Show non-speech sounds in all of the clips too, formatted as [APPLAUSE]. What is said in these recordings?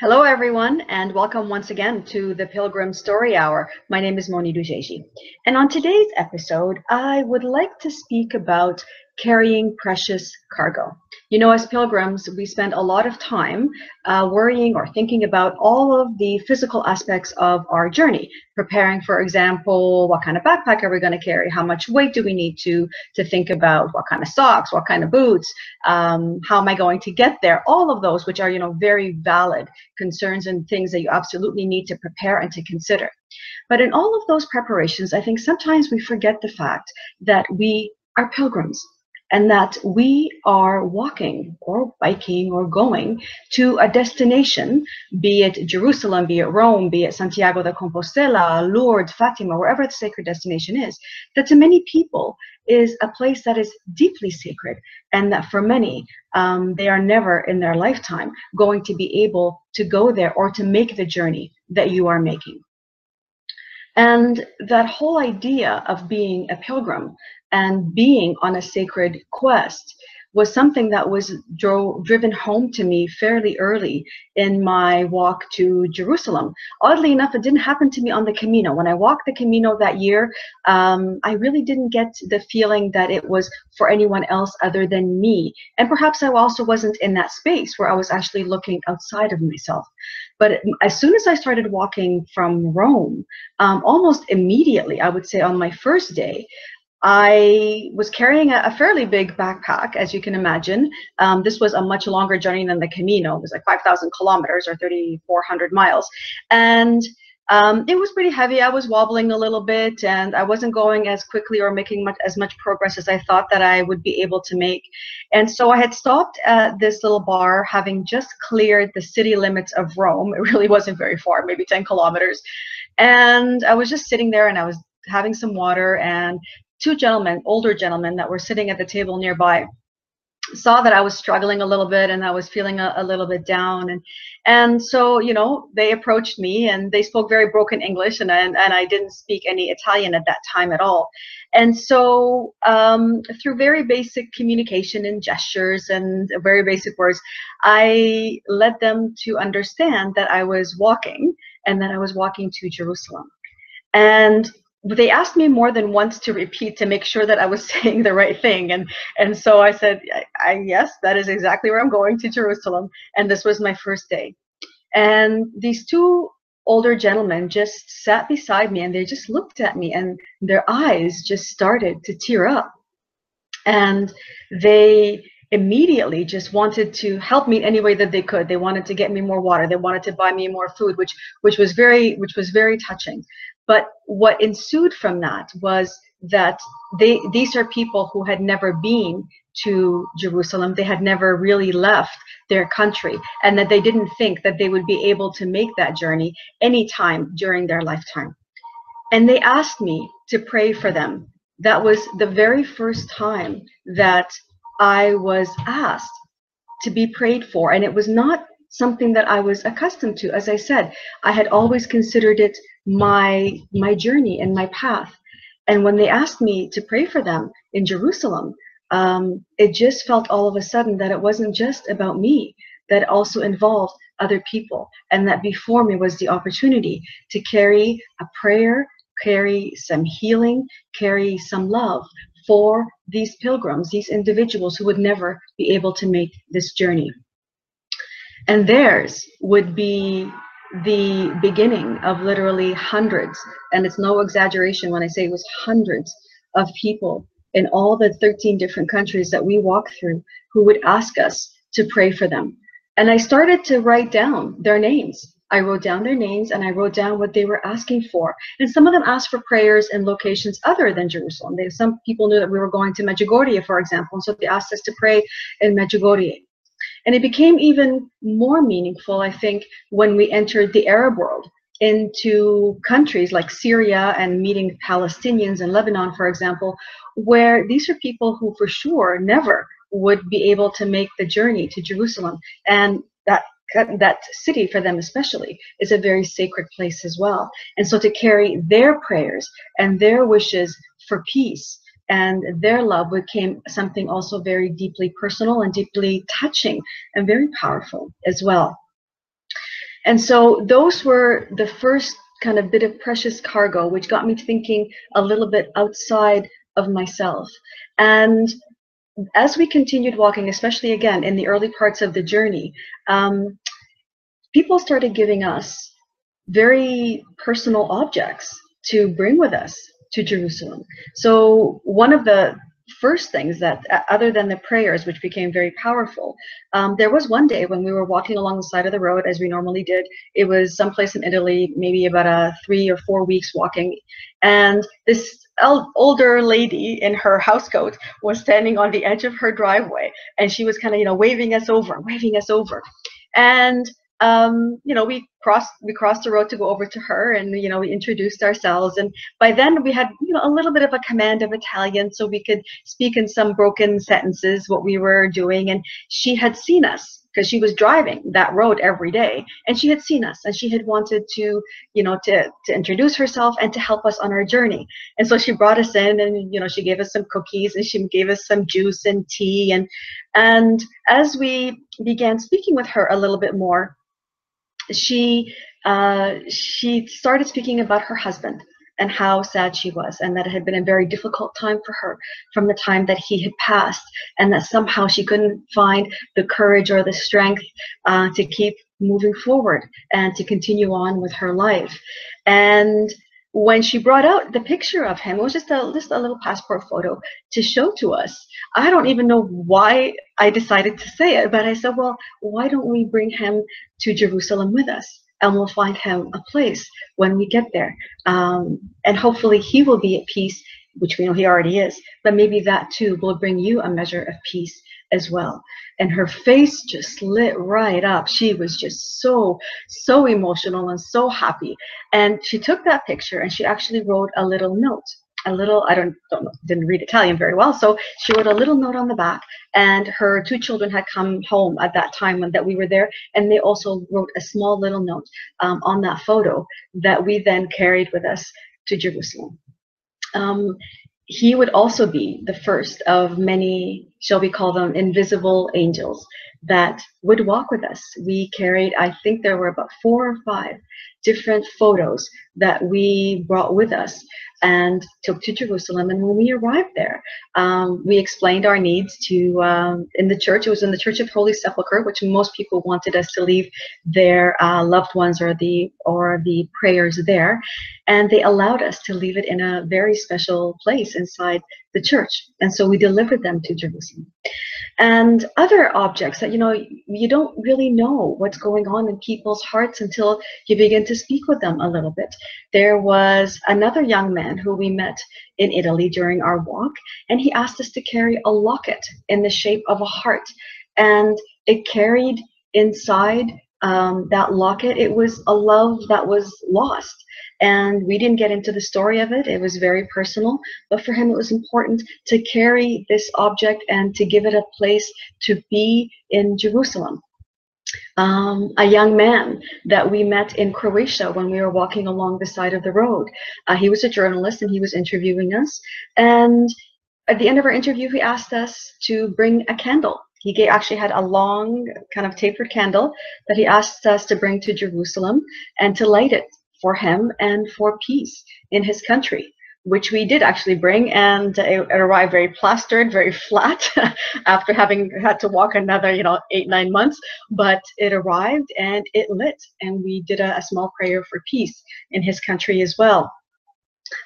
Hello, everyone, and welcome once again to the Pilgrim Story Hour. My name is Moni Dujeji. And on today's episode, I would like to speak about carrying precious cargo. You know, as pilgrims, we spend a lot of time uh, worrying or thinking about all of the physical aspects of our journey, preparing, for example, what kind of backpack are we going to carry? How much weight do we need to, to think about? What kind of socks? What kind of boots? Um, how am I going to get there? All of those, which are, you know, very valid concerns and things that you absolutely need to prepare and to consider. But in all of those preparations, I think sometimes we forget the fact that we are pilgrims and that we are walking or biking or going to a destination, be it Jerusalem, be it Rome, be it Santiago de Compostela, Lourdes, Fatima, wherever the sacred destination is, that to many people is a place that is deeply sacred, and that for many, um, they are never in their lifetime going to be able to go there or to make the journey that you are making. And that whole idea of being a pilgrim and being on a sacred quest was something that was dro- driven home to me fairly early in my walk to Jerusalem. Oddly enough, it didn't happen to me on the Camino. When I walked the Camino that year, um, I really didn't get the feeling that it was for anyone else other than me. And perhaps I also wasn't in that space where I was actually looking outside of myself. But as soon as I started walking from Rome, um, almost immediately, I would say on my first day, I was carrying a, a, fairly big backpack, as you can imagine. Um, this was a much longer journey than the Camino. It was like 5,000 kilometers or 3,400 miles. And um, it was pretty heavy. I was wobbling a little bit and I wasn't going as quickly or making much, as much progress as I thought that I would be able to make. And so I had stopped at this little bar, having just cleared the city limits of Rome. [LAUGHS] It really wasn't very far, maybe 10 kilometers. And I was just sitting there and I was having some water and two gentlemen, older gentlemen that were sitting at the table nearby saw that I was struggling a little bit and I was feeling a, a, little bit down. And and so you know they approached me and they spoke very broken English and and, and I didn't speak any Italian at that time at all. And so um, through very basic communication and gestures and very basic words I led them to understand that I was walking and that I was walking to Jerusalem. And they asked me more than once to repeat to make sure that I was [LAUGHS] saying the right thing. And, and so I said, I, I, yes, that is exactly where I'm going to Jerusalem. And this was my first day. And these two older gentlemen just sat beside me and they just looked at me and their eyes just started to tear up. And they immediately just wanted to help me any way that they could. They wanted to get me more water. They wanted to buy me more food, which which was very which was very touching. But what ensued from that was that they these are people who had never been to Jerusalem. They had never really left their country, and that they didn't think that they would be able to make that journey anytime during their lifetime. And they asked me to pray for them. That was the very first time that I was asked to be prayed for. And it was not something that I was accustomed to. As I said, I had always considered it my my journey and my path. And when they asked me to pray for them in Jerusalem, um, it just felt all of a sudden that it wasn't just about me, that also involved other people, and that before me was the opportunity to carry a prayer, carry some healing, carry some love for these pilgrims, these individuals who would never be able to make this journey. And theirs would be the beginning of literally hundreds, and it's no exaggeration when I say it was hundreds of people in all the 13 different countries that we walk through who would ask us to pray for them. And I started to write down their names. I wrote down their names and I wrote down what they were asking for. And some of them asked for prayers in locations other than Jerusalem. They, some people knew that we were going to Medjugorje, for example, and so they asked us to pray in Medjugorje. And it became even more meaningful, I think, when we entered the Arab world into countries like Syria and meeting Palestinians in Lebanon, for example, where these are people who for sure never would be able to make the journey to Jerusalem. And that that city for them especially is a very sacred place as well. And so to carry their prayers and their wishes for peace and their love became something also very deeply personal and deeply touching and very powerful as well. And so those were the first kind of bit of precious cargo, which got me thinking a little bit outside of myself. And as we continued walking, especially again in the early parts of the journey, um, people started giving us very personal objects to bring with us to Jerusalem. So one of the first things that, other than the prayers, which became very powerful, um, there was one day when we were walking along the side of the road as we normally did. It was someplace in Italy, maybe about a three or four weeks walking, and this older lady in her housecoat was standing on the edge of her driveway, and she was kind of you know waving us over, waving us over, and um, you know, we crossed we crossed the road to go over to her, and you know, we introduced ourselves. And by then, we had you know a little bit of a command of Italian, so we could speak in some broken sentences what we were doing. And she had seen us because she was driving that road every day, and she had seen us, and she had wanted to you know to to introduce herself and to help us on our journey. And so she brought us in, and you know, she gave us some cookies, and she gave us some juice and tea, and and as we began speaking with her a little bit more she uh, she started speaking about her husband and how sad she was and that it had been a very difficult time for her from the time that he had passed and that somehow she couldn't find the courage or the strength uh, to keep moving forward and to continue on with her life. And when she brought out the picture of him, it was just a just a little passport photo to show to us. I don't even know why I decided to say it, but I said, well, why don't we bring him to Jerusalem with us? And we'll find him a place when we get there. Um, and hopefully he will be at peace, which we know he already is, but maybe that too will bring you a measure of peace as well. And her face just lit right up. She was just so, so emotional and so happy. And she took that picture and she actually wrote a little note a little i don't, don't didn't read italian very well so she wrote a little note on the back and her two children had come home at that time when that we were there and they also wrote a small little note um, on that photo that we then carried with us to jerusalem um, he would also be the first of many, shall we call them, invisible angels that would walk with us. We carried, I think there were about four or five different photos that we brought with us and took to Jerusalem. And when we arrived there, um, we explained our needs to um, in the church. It was in the Church of Holy Sepulchre, which most people wanted us to leave their uh, loved ones or the or the prayers there, and they allowed us to leave it in a very special place inside the church. And so we delivered them to Jerusalem. And other objects that you know you don't really know what's going on in people's hearts until you begin to speak with them a little bit. There was another young man who we met in italy during our walk and he asked us to carry a locket in the shape of a heart. And it carried inside um, that locket it was a love that was lost and we didn't get into the story of it. It was very personal, but for him, it was important to carry this object and to give it a place to be in Jerusalem. Um, a young man that we met in Croatia when we were walking along the side of the road. Uh, he was a journalist and he was interviewing us. And at the end of our interview, he asked us to bring a candle. He actually had a long, kind of tapered candle that he asked us to bring to Jerusalem and to light it for him and for peace in his country which we did actually bring. And it, arrived very plastered very [LAUGHS] flat after having had to walk another you know eight nine months. But it arrived and it lit and we did a, a small prayer for peace in his country as well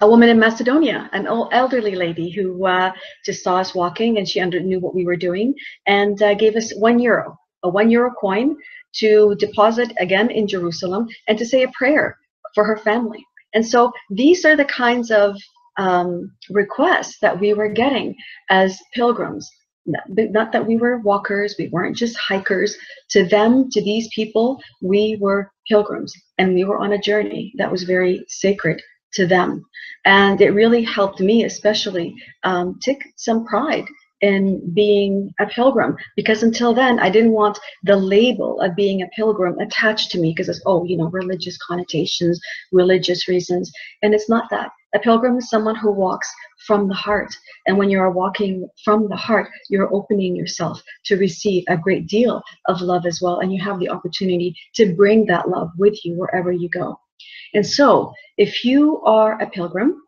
a woman in Macedonia, an old elderly lady who uh, just saw us walking and she under, knew what we were doing and uh, gave us one euro, a one euro coin to deposit again in Jerusalem and to say a prayer for her family. And so these are the kinds of um, requests that we were getting as pilgrims. Not that we were walkers, we weren't just hikers. To them, to these people, we were pilgrims and we were on a journey that was very sacred to them. And it really helped me, especially, um, take some pride in being a pilgrim because until then I didn't want the label of being a pilgrim attached to me because it's oh you know religious connotations religious reasons and it's not that A pilgrim is someone who walks from the heart. And when you are walking from the heart, you're opening yourself to receive a great deal of love as well. And you have the opportunity to bring that love with you wherever you go. And so, if you are a pilgrim,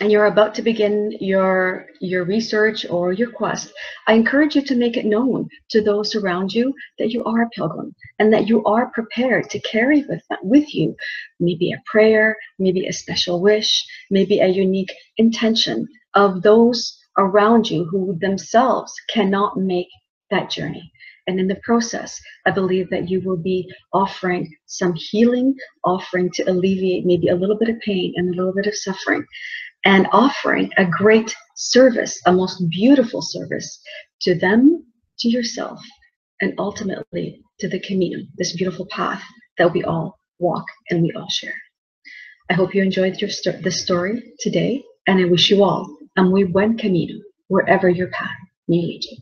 and you're about to begin your your research or your quest i encourage you to make it known to those around you that you are a pilgrim and that you are prepared to carry with with you maybe a prayer maybe a special wish maybe a unique intention of those around you who themselves cannot make that journey and in the process, I believe that you will be offering some healing, offering to alleviate maybe a little bit of pain and a little bit of suffering and offering a great service, a most beautiful service to them, to yourself, and ultimately to the Camino, this beautiful path that we all walk and we all share. I hope you enjoyed your sto- the story today, and I wish you all a muy buen camino wherever your path may lead you.